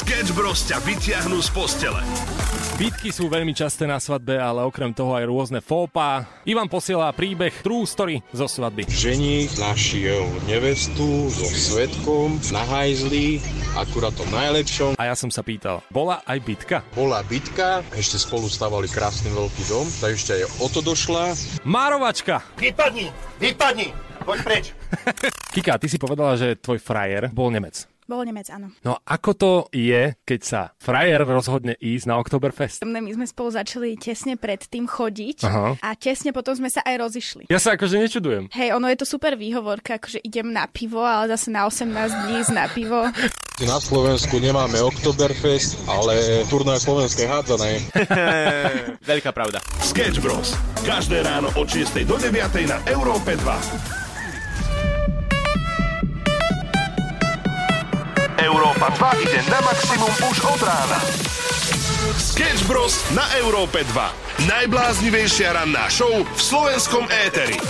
Sketch Bros ťa vyťahnú z postele. Bitky sú veľmi časté na svadbe, ale okrem toho aj rôzne fópa. Ivan posiela príbeh True Story zo svadby. Ženích našiel nevestu so svetkom na hajzli, akurát to najlepšom. A ja som sa pýtal, bola aj bitka? Bola bitka, ešte spolu stavali krásny veľký dom, tak ešte aj o to došla. Márovačka! Vypadni! Vypadni! Poď preč! Kika, ty si povedala, že tvoj frajer bol Nemec. Bol Nemec, áno. No ako to je, keď sa frajer rozhodne ísť na Oktoberfest? My sme spolu začali tesne pred tým chodiť Aha. a tesne potom sme sa aj rozišli. Ja sa akože nečudujem. Hej, ono je to super výhovorka, akože idem na pivo, ale zase na 18 dní ísť na pivo. Na Slovensku nemáme Oktoberfest, ale turné slovenskej hádzanej. Veľká pravda. Sketch Bros. Každé ráno od 6 do 9 na Európe 2. Európa 2 ide na maximum už od rána. Sketch Bros. na Európe 2. Najbláznivejšia ranná show v slovenskom éteri.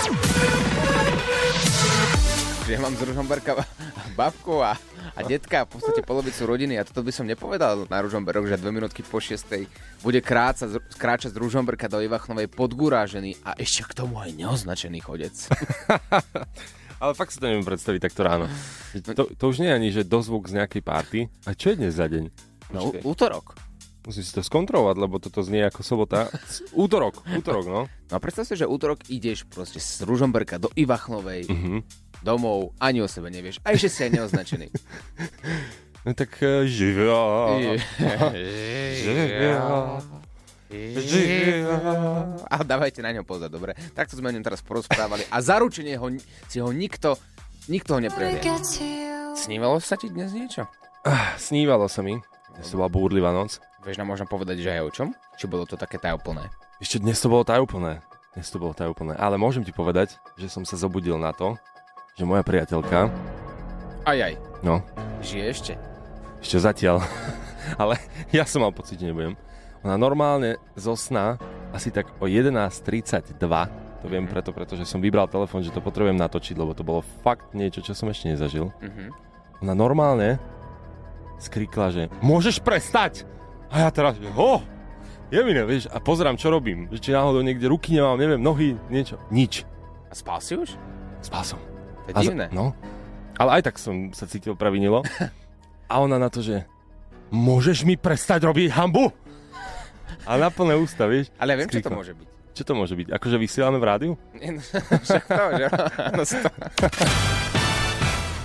Ja mám z Ružomberka babku a, a detka, v podstate polovicu rodiny a toto by som nepovedal na Ružomberok, že dve minútky po šiestej bude kráca, kráčať z Ružomberka do Ivachnovej podgurážený a ešte k tomu aj neoznačený chodec. Ale fakt si to neviem predstaviť takto ráno. To, to už nie je ani, že dozvuk z nejakej party. A čo je dnes za deň? No, Počkaj. útorok. Musím si to skontrolovať, lebo toto znie ako sobota. Útorok, útorok, no. No a predstav si, že útorok ideš proste z Ružomberka do Ivachnovej Mhm. domov, ani o sebe nevieš. A ešte si aj neoznačený. No tak uh, živia. A dávajte na ňo pozor, dobre? Takto sme o ňom teraz porozprávali a zaručenie ho, si ho nikto, nikto ho neprevie. Snívalo sa ti dnes niečo? Ah, snívalo sa mi. Dnes to bola búrlivá noc. Vieš nám možno povedať, že aj o čom? Či bolo to také tajúplné? Ešte dnes to bolo tajúplné. Dnes to bolo tajúplné. Ale môžem ti povedať, že som sa zobudil na to, že moja priateľka, Aj, aj. no, Žije ešte? ešte zatiaľ, ale ja som mal pocit, že nebudem. Ona normálne zo sna asi tak o 11.32, to viem preto, pretože som vybral telefón, že to potrebujem natočiť, lebo to bolo fakt niečo, čo som ešte nezažil. Mhm. Ona normálne skrikla, že môžeš prestať! A ja teraz, že ho, je mi vieš, a pozerám, čo robím. Že či náhodou niekde ruky nemám, neviem, nohy, niečo. Nič. A spal si už? Spal som. To je A za- divné. No. Ale aj tak som sa cítil previnilo. A ona na to, že môžeš mi prestať robiť hambu? A na plné ústa, vieš? Ale ja viem, čo to môže byť. Čo to môže byť? Akože vysielame v rádiu? Nie, no, Však to, že? To.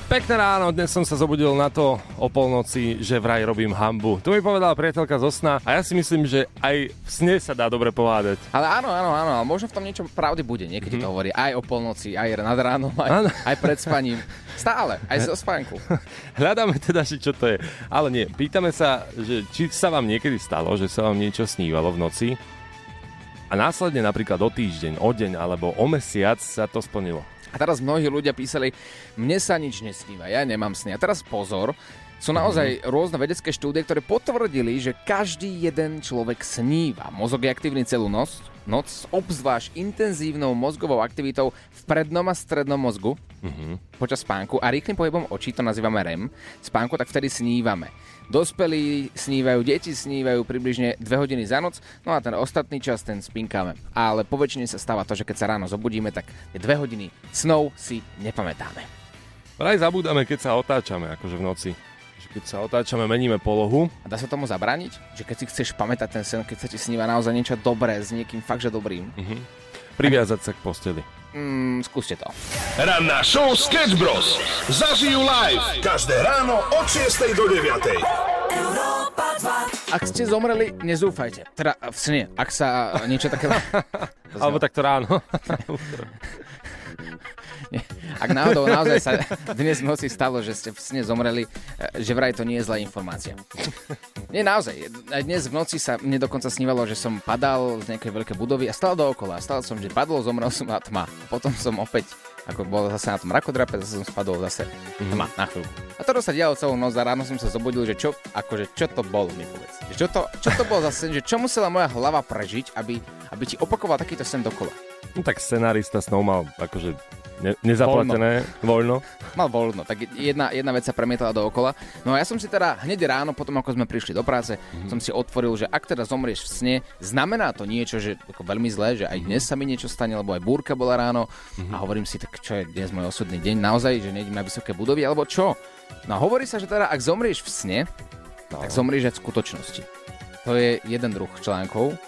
Pekné ráno, dnes som sa zobudil na to o polnoci, že vraj robím hambu. To mi povedala priateľka zo sna a ja si myslím, že aj v sne sa dá dobre pohádať. Ale áno, áno, áno, ale možno v tom niečo pravdy bude. Niekedy to hovorí aj o polnoci, aj nad ránom, aj, Áno. aj pred spaním. Stále, aj zo spánku. Hľadáme teda, že čo to je. Ale nie, pýtame sa, že či sa vám niekedy stalo, že sa vám niečo snívalo v noci a následne napríklad o týždeň, o deň alebo o mesiac sa to splnilo. A teraz mnohí ľudia písali, mne sa nič nesníva, ja nemám sny. A teraz pozor, sú naozaj rôzne vedecké štúdie, ktoré potvrdili, že každý jeden človek sníva. Mozog je aktívny celú noc, noc s obzvlášť intenzívnou mozgovou aktivitou v prednom a strednom mozgu počas spánku a rýchlym pohybom očí, to nazývame REM, spánku, tak vtedy snívame. Dospelí snívajú, deti snívajú približne 2 hodiny za noc, no a ten ostatný čas ten spinkáme. Ale po väčšine sa stáva to, že keď sa ráno zobudíme, tak tie 2 hodiny snov si nepamätáme. Vraj zabúdame, keď sa otáčame, akože v noci. Keď sa otáčame, meníme polohu. A dá sa tomu zabrániť? Že keď si chceš pamätať ten sen, keď sa ti sníva naozaj niečo dobré s niekým fakt, že dobrým. Priviazať sa k posteli. Mm, skúste to. Ranná show Sketch Bros. Zažijú live každé ráno od 6 do 9. Ak ste zomreli, nezúfajte. Teda v sne, ak sa niečo také... Alebo takto ráno. Ak náhodou naozaj sa dnes v noci stalo, že ste v sne zomreli, e, že vraj to nie je zlá informácia. Nie, naozaj. Aj dnes v noci sa mne dokonca snívalo, že som padal z nejakej veľkej budovy a stále dookola. Stále som, že padol, zomrel som a tma. Potom som opäť ako bol zase na tom rakodrape, zase som spadol zase tma na chvíľku. A toto sa dialo celú noc a ráno som sa zobudil, že čo, akože, čo to bolo, mi povedz. Čo to, čo to bol za sen, že čo musela moja hlava prežiť, aby, aby ti opakoval takýto sen dokola. No tak scenárista snov mal akože Ne, nezaplatené, voľno. Mal voľno, tak jedna, jedna vec sa premietala dookola. No a ja som si teda hneď ráno, potom ako sme prišli do práce, mm-hmm. som si otvoril, že ak teda zomrieš v sne, znamená to niečo, že ako veľmi zlé, že aj dnes sa mi niečo stane, lebo aj búrka bola ráno mm-hmm. a hovorím si, tak čo je dnes môj osudný deň, naozaj, že nejdem na vysoké budovy, alebo čo? No a hovorí sa, že teda ak zomrieš v sne, no. tak zomrieš aj v skutočnosti. To je jeden druh článkov,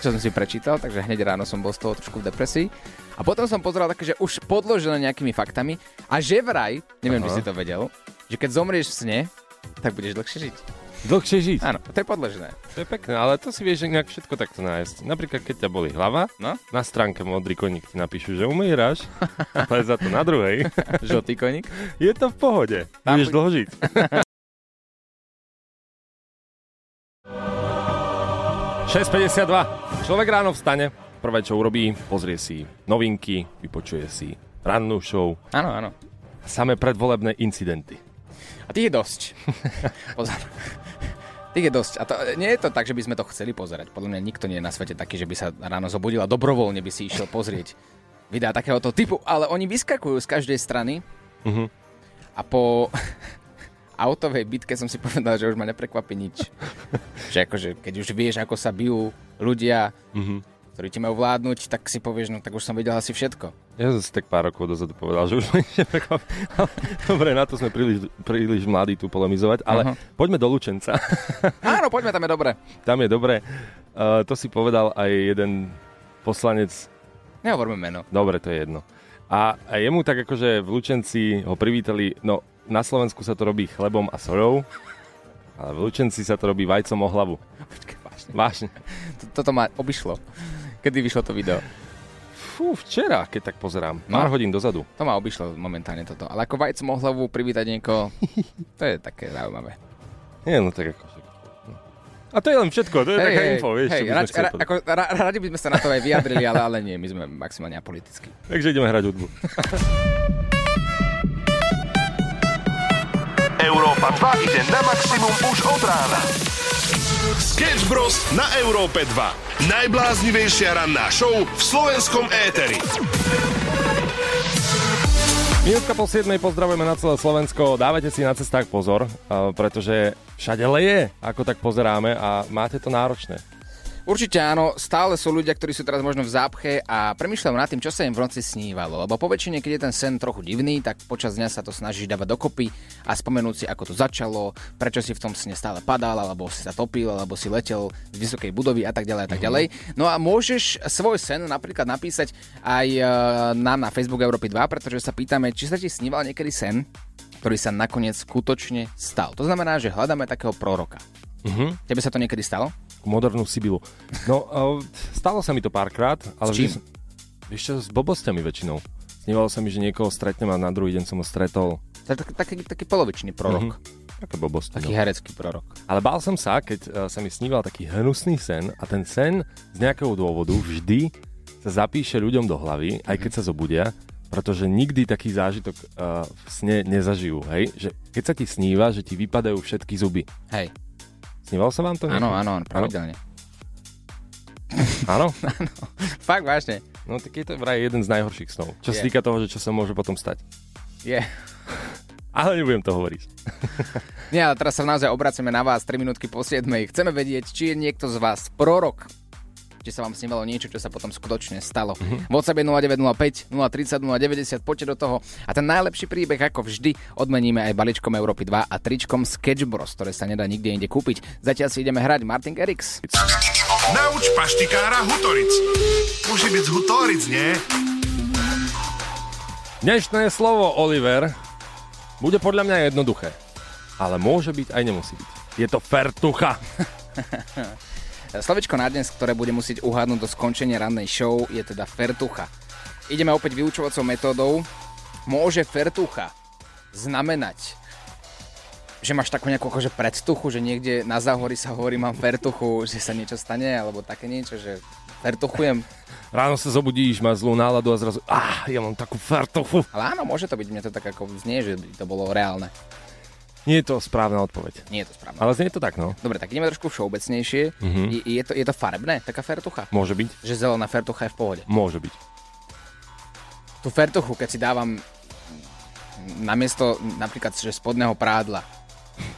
čo som si prečítal, takže hneď ráno som bol z toho trošku v depresii. A potom som pozeral také, že už podložené nejakými faktami a že vraj, neviem, či si to vedel, že keď zomrieš v sne, tak budeš dlhšie žiť. Dlhšie žiť. Áno, to je podložené. To je pekné, ale to si vieš nejak všetko takto nájsť. Napríklad, keď ťa boli hlava, No? na stránke Modrý koník ti napíšu, že umieraš, ale za to na druhej Žltý koník. je to v pohode. Tam Budeš dlho žiť. ...6.52. Človek ráno vstane, prvé čo urobí, pozrie si novinky, vypočuje si rannú show, Áno, áno. samé predvolebné incidenty. A tých je dosť. Pozor. Tých je dosť. A to, nie je to tak, že by sme to chceli pozerať. Podľa mňa nikto nie je na svete taký, že by sa ráno zobudil a dobrovoľne by si išiel pozrieť videá takéhoto typu. Ale oni vyskakujú z každej strany Mhm. a po autovej bitke som si povedal, že už ma neprekvapí nič. že akože, keď už vieš, ako sa bijú ľudia, Mhm. Ktorí ti majú vládnuť, tak si povieš, no tak už som videl asi všetko. Ja som si tak pár rokov dozadu povedal, že už Dobre, na to sme príliš, príliš mladí tu polemizovať, ale Aha. poďme do Lučenca. Áno, poďme, tam je dobre. Tam je dobre. Uh, to si povedal aj jeden poslanec Nehovorme meno. Dobre, to je jedno. A, a jemu tak akože v Lučenci ho privítali, no na Slovensku sa to robí chlebom a solou, ale v Lučenci sa to robí vajcom o hlavu. Počkaj, vážne. Vážne. Toto ma obišlo. Kedy vyšlo to video? Fú, včera, keď tak pozerám. No. Pár hodín dozadu. To ma obišlo momentálne toto. Ale ako vajc hlavu privítať niekoho, to je také zaujímavé. Nie, no tak no. A to je len všetko, to je Hej, taká hej, info, vieš, sme rač, ra, ako, ra, radi by sme sa na to aj vyjadrili, ale, ale nie, my sme maximálne apolitickí. Takže ideme hrať hudbu. Európa 2 ide na maximum už od rána. Sketch Bros. na Európe 2. Najbláznivejšia ranná show v slovenskom éteri. Minútka po 7. pozdravujeme na celé Slovensko. Dávajte si na cestách pozor, a pretože všade leje, ako tak pozeráme a máte to náročné. Určite áno, stále sú ľudia, ktorí sú teraz možno v zápche a premyšľajú nad tým, čo sa im v noci snívalo. Lebo po väčšine, keď je ten sen trochu divný, tak počas dňa sa to snažíš dávať dokopy a spomenúť si, ako to začalo, prečo si v tom sne stále padal, alebo si sa topil, alebo si letel z vysokej budovy a tak ďalej a tak ďalej. No a môžeš svoj sen napríklad napísať aj e, nám na Facebook Európy 2, pretože sa pýtame, či sa ti sníval niekedy sen, ktorý sa nakoniec skutočne stal. To znamená, že hľadáme takého proroka. Mhm. Tebe sa to niekedy stalo? Modernú Sibilu. No, uh, stalo sa mi to párkrát, ale S čím? vždy Vieš čo, s blbosťami väčšinou. Snívalo sa mi, že niekoho stretnem a na druhý deň som ho stretol. Tak, taký, taký polovičný prorok. Mhm. Také blbosti. Taký no. herecký prorok. Ale bál som sa, keď uh, sa mi sníval taký hnusný sen a ten sen z nejakého dôvodu vždy sa zapíše ľuďom do hlavy, aj keď sa zobudia, pretože nikdy taký zážitok uh, v sne nezažijú, hej? Že keď sa ti sníva, že ti vypadajú všetky zuby. Hej. Snívalo sa vám to? Áno, áno, áno, pravidelne. Áno? Fakt, vážne. No tak je to vraj jeden z najhorších snov. Čo sa Je. týka toho, že čo sa môže potom stať. Je. Ale nebudem to hovoriť. Nie, ale teraz sa naozaj obraceme na vás 3 minútky po 7. Chceme vedieť, či je niekto z vás prorok. Či sa vám snívalo niečo, čo sa potom skutočne stalo. Mhm. V WhatsApp je 0905 030 090, poďte do toho. A ten najlepší príbeh, ako vždy, odmeníme aj balíčkom Európy 2 a tričkom Sketch Bros, ktoré sa nedá nikde inde kúpiť. Zatiaľ si ideme hrať Martin Garrix. Nauč paštikára Hutoric. Môže byť Hutoric, nie? Dnešné slovo, Oliver, bude podľa mňa jednoduché. Ale môže byť aj nemusí byť. Je to fertucha. Slovičko na dnes, ktoré bude musieť uhádnuť do skončenia rannej show, je teda fertucha. Ideme opäť vyučovacou metódou. Môže fertucha znamenať, že máš takú nejakú akože predtuchu, že niekde na záhory sa hovorí, mám fertuchu, že sa niečo stane, alebo také niečo, že fertuchujem. Ráno sa zobudíš, máš zlú náladu a zrazu, ah, ja mám takú fertuchu. Ale áno, môže to byť, mne to tak ako znie, že by to bolo reálne. Nie je to správna odpoveď. Nie je to správne. Ale znie to tak, no. Dobre, tak ideme trošku všeobecnejšie. Mhm. Je, je, to, je to farebné, taká fertucha? Môže byť. Že zelená fertucha je v pohode. Môže byť. tú fertuchu, keď si dávam namiesto napríklad že spodného prádla,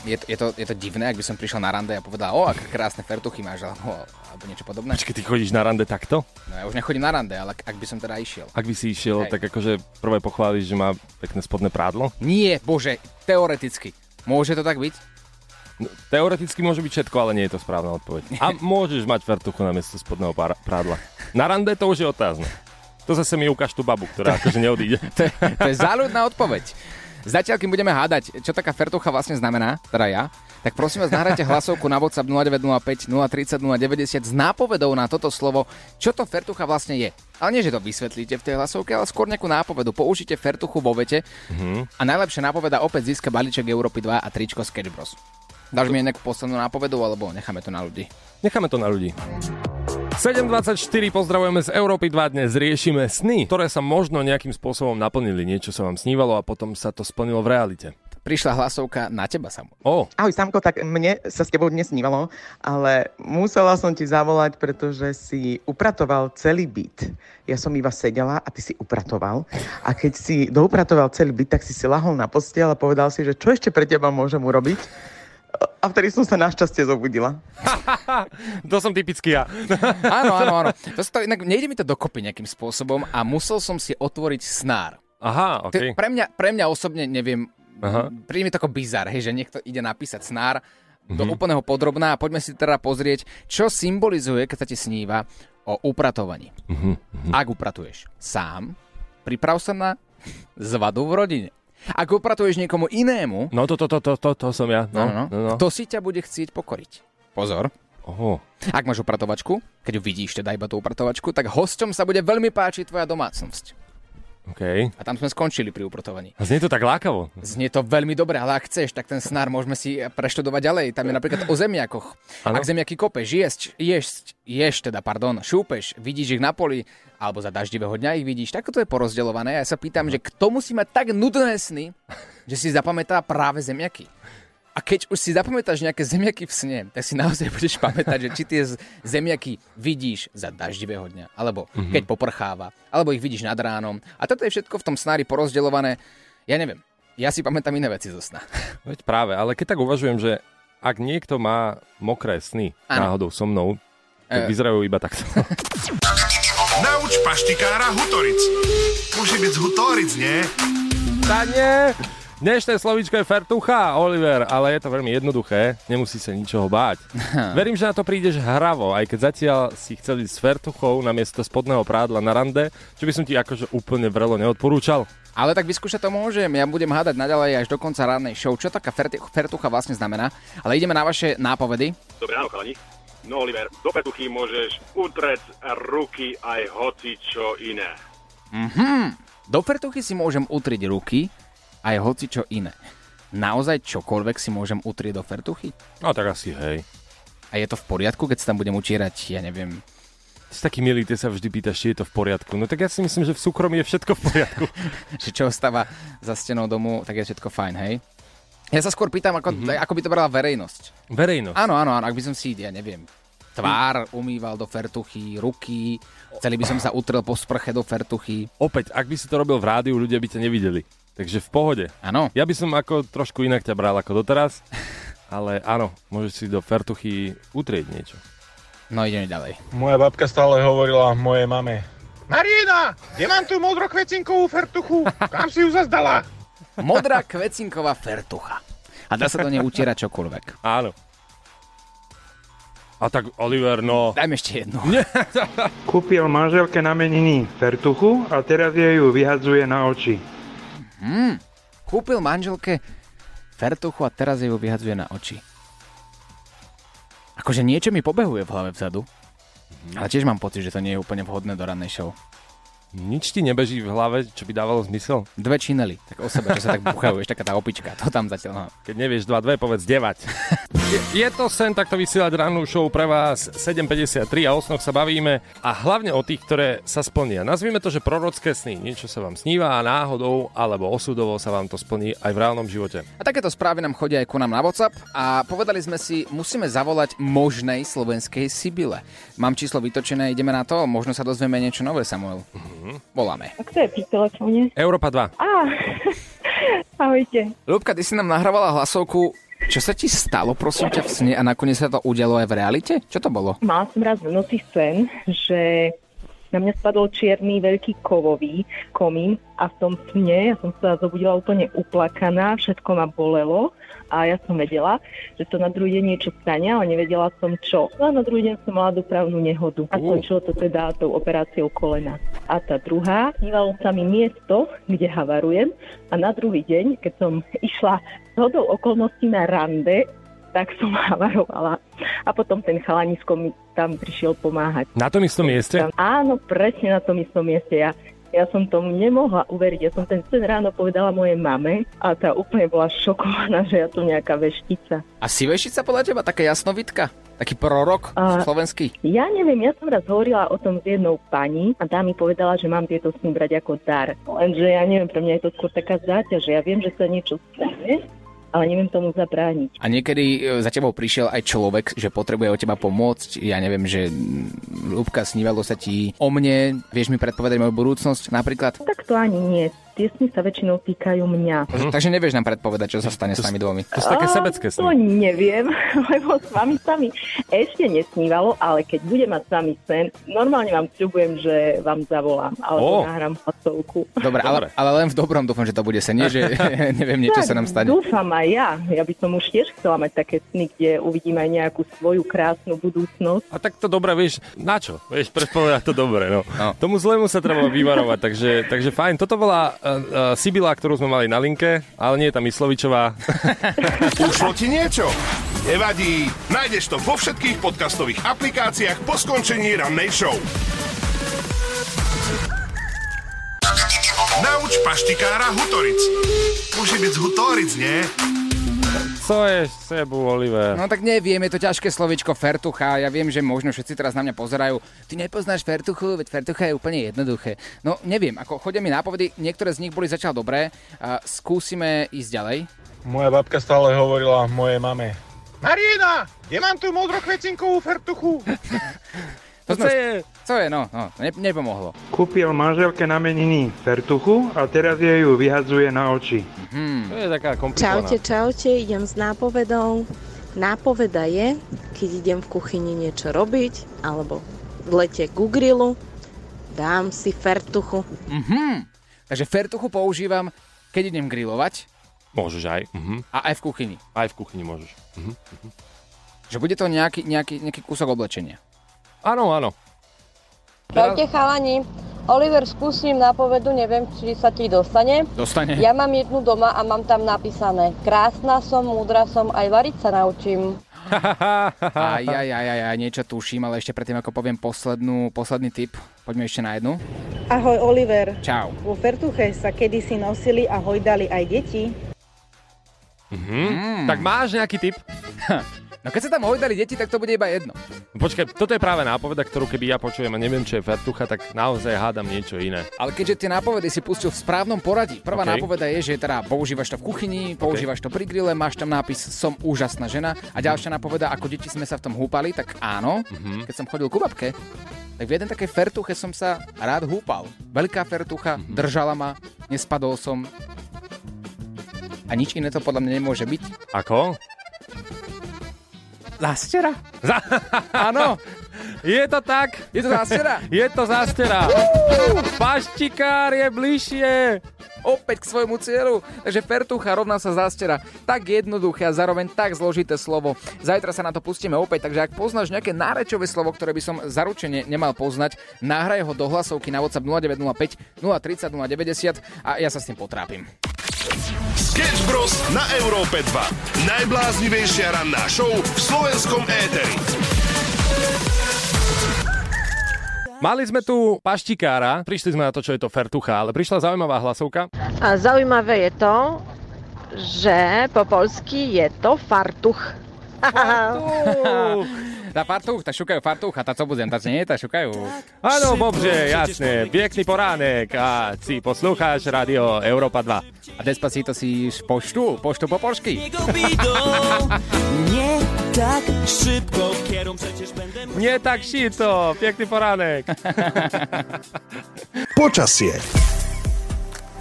je to, je, to, je to divné, ak by som prišiel na rande a povedal, o, aké krásne fertuchy máš, alebo, alebo niečo podobné. Počkej, ty chodíš na rande takto? No ja už nechodím na rande, ale ak, ak by som teda išiel. Ak by si išiel, Hej. tak akože prvé pochváliš, že má pekné spodné prádlo? Nie, bože, teoreticky. Môže to tak byť? No, teoreticky môže byť všetko, ale nie je to správna odpoveď. A môžeš mať fertuchu na miesto spodného prádla. Na rande to už je otázne. To zase mi ukáž tú babu, ktorá akože neodíde. To je, to je záľudná odpoveď. Zatiaľ, kým budeme hádať, čo taká fertucha vlastne znamená, teda ja, tak prosím vás, nahrajte hlasovku na WhatsApp 0905 030 090 s nápovedou na toto slovo, čo to fertucha vlastne je. Ale nie, že to vysvetlíte v tej hlasovke, ale skôr nejakú nápovedu. Použite fertuchu vo vete a najlepšia nápoveda opäť získa balíček Európy 2 a tričko Sketch Bros. Dáš mi nejakú poslednú nápovedu, alebo necháme to na ľudí? Necháme to na ľudí. 7.24, pozdravujeme z Európy 2 dnes, riešime sny, ktoré sa možno nejakým spôsobom naplnili. Niečo sa vám snívalo a potom sa to splnilo v realite. Prišla hlasovka na teba, Samu. Ó, Ahoj Samko, tak mne sa s tebou dnes snívalo, ale musela som ti zavolať, pretože si upratoval celý byt. Ja som iba sedela a ty si upratoval. A keď si doupratoval celý byt, tak si si lahol na postiel a povedal si, že čo ešte pre teba môžem urobiť. A vtedy som sa našťastie zobudila. to som typický ja. Áno, áno, áno. To, to, inak nejde mi to dokopy nejakým spôsobom a musel som si otvoriť snár. Aha, okej. pre, mňa, pre mňa osobne neviem, Aha. príde mi to ako bizar, hej, že niekto ide napísať snár do Mhm. úplného podrobná a poďme si teda pozrieť, čo symbolizuje, keď sa ti sníva o upratovaní. Mhm, Ak upratuješ sám, priprav sa na zvadu v rodine. Ak upratuješ niekomu inému, No to, to, to, to, to, to som ja. No, no, no, no, no. kto si ťa bude chcieť pokoriť? Pozor, Oho. ak máš upratovačku, keď ju vidíš teda iba tú upratovačku, tak hosťom sa bude veľmi páčiť tvoja domácnosť. OK. A tam sme skončili pri upratovaní. A znie to tak lákavo. Znie to veľmi dobre, ale ak chceš, tak ten snár môžeme si preštudovať ďalej. Tam je napríklad o zemiakoch. Áno. Ak zemiaky kopeš, jesť, jesť, ješ teda, pardon, šúpeš, vidíš ich na poli, alebo za daždivého dňa ich vidíš, tak to je porozdeľované. Ja sa pýtam, že kto musí mať tak nudné sny, že si zapamätá práve zemiaky. A keď už si zapamätáš nejaké zemiaky v sne, tak si naozaj budeš pamätať, že či tie zemiaky vidíš za daždivého dňa, alebo mm-hmm. keď poprcháva, alebo ich vidíš nad ránom. A toto je všetko v tom snári porozdeľované. Ja neviem, ja si pamätám iné veci zo sna. Veď práve, ale keď tak uvažujem, že ak niekto má mokré sny Áno. náhodou so mnou, tak Eh. vyzerajú iba takto. Nauč paštikára Hutoric. Musí byť z Hutoric, nie? Tá nie! Dnešné slovíčko je fertucha, Oliver, ale je to veľmi jednoduché, nemusí sa ničoho báť. Verím, že na to prídeš hravo, aj keď zatiaľ si chcel ísť s fertuchou namiesto spodného prádla na rande, čo by som ti akože úplne vrelo neodporúčal. Ale tak vyskúšať to môžem, ja budem hádať naďalej až do konca rannej show, čo taká fertucha vlastne znamená. Ale ideme na vaše nápovedy. Dobré ráno, chalani. No, Oliver, do petuchy môžeš utrieť ruky aj hoci čo iné. Do fertuchy si môžem utriť ruky, aj hoci čo iné. Naozaj čokoľvek si môžem utrieť do fertuchy? No tak asi hej. A je to v poriadku, keď sa tam budem utierať, ja neviem, si taký milý, ty sa vždy pýtaš, či je to v poriadku. No tak ja si myslím, že v súkromí je všetko v poriadku. že čo stáva za stenou domu, tak je všetko fajn, hej? Ja sa skôr pýtam, ako, mm-hmm. ako by to brala verejnosť. Verejnosť. Áno, áno, áno, ak by som si, ja neviem, tvár umýval do fertuchy, ruky, celý by som sa utrel po sprche do fertuchy. Opäť, ak by si to robil v rádiu, ľudia by ťa nevideli. Takže v pohode. Áno, Ja by som ako trošku inak ťa bral ako doteraz, ale áno, môžeš si do fertuchy utrieť niečo. no ideme ďalej. Moja babka stále hovorila mojej mame. Marina, kde mám tú modrokvecinkovú fertuchu? Kam si ju zazdala? Modrá kvecinková fertucha. A dá sa do nej utierať čokoľvek. Áno. A tak Oliver, no... Dajme ešte jednu. Kúpil manželke na meniny fertuchu a teraz jej ju vyhadzuje na oči. Kúpil manželke fertuchu a teraz jej ju vyhadzuje na oči. Akože niečo mi pobehuje v hlave vzadu. Ale tiež mám pocit, že to nie je úplne vhodné do rannej show. Nič ti nebeží v hlave, čo by dávalo zmysel? Dve činely, tak o sebe, čo sa tak buchajú, ešte taká tá opička, to tam zatiaľ no. Keď nevieš 2-2, povedz 9. Je, to sen takto vysielať rannú show pre vás 7.53 a o snoch sa bavíme a hlavne o tých, ktoré sa splnia. Nazvime to, že prorocké sny. Niečo sa vám sníva a náhodou alebo osudovo sa vám to splní aj v reálnom živote. A takéto správy nám chodia aj ku nám na WhatsApp a povedali sme si, musíme zavolať možnej slovenskej Sibile. Mám číslo vytočené, ideme na to, možno sa dozvieme niečo nové, Samuel. Voláme. A kto je pri telefóne? Európa 2. Á, ahojte. Ľubka, ty si nám nahrávala hlasovku. Čo sa ti stalo, prosím ťa, v sne a nakoniec sa to udialo aj v realite? Čo to bolo? Mala som raz v noci sen, že na mňa spadol čierny veľký kovový komín a v tom sne ja som sa zobudila úplne uplakaná, všetko ma bolelo a ja som vedela, že to na druhý deň niečo stane, ale nevedela som čo. No a na druhý deň som mala dopravnú nehodu a skončilo to teda tou operáciou kolena. A tá druhá, snívalo sa mi miesto, kde havarujem a na druhý deň, keď som išla hodou okolností na rande, tak som havarovala. A potom ten chalanisko mi tam prišiel pomáhať. Na tom istom mieste? Áno, presne na tom istom mieste. Ja, ja som tomu nemohla uveriť. Ja som ten sen ráno povedala mojej mame a tá úplne bola šokovaná, že ja tu nejaká veštica. A si veštica podľa teba taká jasnovitka? Taký prorok A- slovenský? Ja neviem, ja som raz hovorila o tom s jednou pani a tá mi povedala, že mám tieto sny brať ako dar. Lenže ja neviem, pre mňa je to skôr taká záťaž, že ja viem, že sa niečo stane, ale neviem tomu zabrániť. A niekedy e, za tebou prišiel aj človek, že potrebuje od teba pomôcť. Ja neviem, že Ľubka, snívalo sa ti o mne, vieš mi predpovedať moju budúcnosť napríklad? Tak to ani nie. Tie sny sa väčšinou týkajú mňa. Takže nevieš nám predpovedať, čo sa stane s nami dvomi. To sú také sebecké To sny. neviem, lebo s vami sa mi ešte nesnívalo, ale keď budem mať s vami sen, normálne vám sľubujem, že vám zavolám, Ó. alebo nahrám hlasovku. Dobre, ale, ale len v dobrom dúfam, že to bude sen, nie, že neviem, niečo sa nám stane. Dúfam aj ja. Ja by som už tiež chcela mať také sny, kde uvidím aj nejakú svoju krásnu budúcnosť. A tak to dobre, vieš, na čo? Vieš, predpovedať to dobre, no. no. Tomu zlému sa treba vyvarovať, takže, takže fajn. Toto bola uh, Sibila, ktorú sme mali na linke, ale nie je tam Myslovičová. Ušlo ti niečo? Nevadí, nájdeš to vo všetkých podcastových aplikáciách po skončení rannej show. Nauč paštikára Hutoric. Musí byť Hutoric, nie? Co je s sebou, Oliver? No tak neviem, je to ťažké slovičko Fertucha. Ja viem, že možno všetci teraz na mňa pozerajú. Ty nepoznáš Fertuchu, veď Fertucha je úplne jednoduché. No neviem, ako chodia mi nápovedy, niektoré z nich boli zatiaľ dobré. A skúsime ísť ďalej. Moja babka stále hovorila mojej mame. Marina, ja mám tu modrokvecinkovú fertuchu. To sme... Co je, no, no ne, nepomohlo. Kúpil manželke na meniny fertuchu a teraz jej ju vyhadzuje na oči. To je taká komplikovaná. Čaute, čaute, idem s nápovedou. Nápoveda je, keď idem v kuchyni niečo robiť, alebo v lete ku grilu, dám si fertuchu. Mhm. Takže fertuchu používam, keď idem grilovať Môžeš aj. Mhm. a aj v kuchyni. Aj v kuchyni môžeš. Mhm. Že bude to nejaký, nejaký, nejaký kúsok oblečenia. Áno, áno. Čaute chalani. Oliver, skúsim nápovedu, neviem, či sa ti dostane. Dostane. Ja mám jednu doma a mám tam napísané Krásna som, múdra som, aj variť sa naučím. Aj, aj, aj, aj, aj, niečo tuším, ale ešte predtým, ako poviem poslednú, posledný tip, poďme ešte na jednu. Ahoj Oliver. Čau. Vo Fertuche sa kedysi nosili a hojdali aj deti. Mhm. Tak máš nejaký tip? No keď sa tam hojdali deti, tak to bude iba jedno. Počkaj, toto je práve nápoveda, ktorú keby ja počujem a neviem, čo je fertucha, tak naozaj hádam niečo iné. Ale keďže tie nápovedy si pustil v správnom poradí. Prvá OK. nápoveda je, že teda používaš to v kuchyni, používaš to pri grille, máš tam nápis Som úžasná žena. A ďalšia nápoveda, ako deti sme sa v tom húpali, tak áno, Mhm. keď som chodil ku babke, tak v jeden takej fertuche som sa rád húpal. Veľká fertucha, Mhm. držala ma, nespadol som. A nič iné to podľa mňa nemôže byť. Ako? Zástera. Za... Áno. Je to tak? Je to zástera? Je to zástera. Paštikár je bližšie. Opäť k svojmu cieľu. Takže fertucha rovná sa zástera. Tak jednoduché a zároveň tak zložité slovo. Zajtra sa na to pustíme opäť, takže ak poznáš nejaké nárečové slovo, ktoré by som zaručene nemal poznať, nahraj ho do hlasovky na WhatsApp 0905 030 090 a ja sa s tým potrápim. Sketch Bros. na Európe 2. Najbláznivejšia ranná show v slovenskom éteri. Mali sme tu paštikára, prišli sme na to, čo je to fertucha, ale prišla zaujímavá hlasovka. A zaujímavé je to, že po polsky je to fartuch. Fartuch, tak šukajú fartuch a tá co budem, tá nie, tak šukajú. Áno, Bobže, jasné. Pekný poránek a si poslúcháš Radio Európa 2. A despacito si poštu, poštu po polsky. Nie tak szybko, kierom przecież będę... Nie tak šito, pekný poránek. Počasie.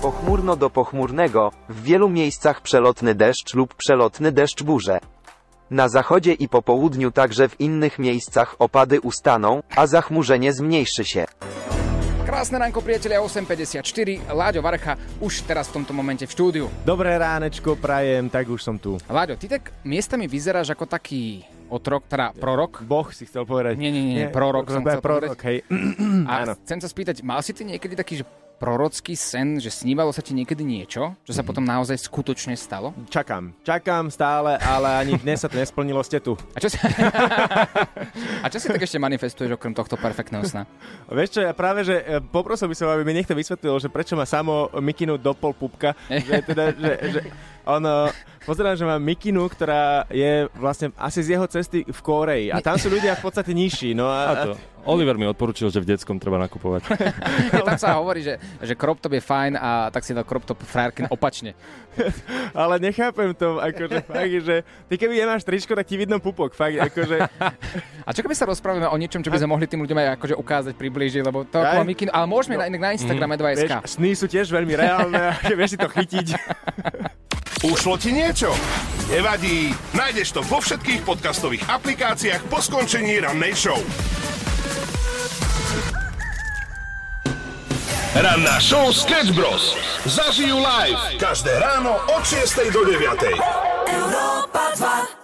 Pochmurno do pochmurnego, w wielu miejscach przelotny deszcz lub przelotny deszcz burze. Na zachodzie i po południu także w innych miejscach opady ustaną, a zachmurzenie zmniejszy się. Krásne ránko, priatelia, 8.54. Láďo Varcha už teraz v tomto momente v štúdiu. Dobré ránečko, prajem, tak už som tu. Láďo, ty tak miestami vyzeráš ako taký otrok, teda prorok. Boh si chcel povedať. Nie, nie, nie, prorok som chcel prorok, povedať. hej. A Áno. chcem sa spýtať, mal si ty niekedy taký, že prorocký sen, že snívalo sa ti niekedy niečo, čo sa potom naozaj skutočne stalo? Čakám, čakám stále, ale ani dnes sa to nesplnilo, ste tu. A čo si, a čo si tak ešte manifestuješ okrem tohto perfektného sna? Vieš čo, ja práve, že e, poprosil by som, aby mi niekto vysvetlil, že prečo má samo mikinu do pol pupka, že teda, že, že ono, pozerám, že mám mikinu, ktorá je vlastne asi z jeho cesty v Kóreji a tam sú ľudia v podstate nižší, no a, A to. Oliver mi odporučil, že v detskom treba nakupovať. Tam sa hovorí, že, že crop top je fajn a tak si dal crop top frajerky opačne. ale nechápem to, akože fakt, že ty keby nemáš tričko, tak ti vidno pupok, fakt, akože... A čo keby sa rozprávame o niečom, čo by sme mohli tým ľuďom aj akože ukázať, priblížiť, lebo to Aj. mikinu, ale môžeme na, inak na Instagrame 2SK. Vieš, sny sú tiež veľmi reálne, vieš si to chytiť. Ušlo ti niečo? Nevadí, nájdeš to vo všetkých podcastových aplikáciách po skončení rannej show. Ranná show Sketch Bros. Zažijú live každé ráno od 6 do 9. Európa 2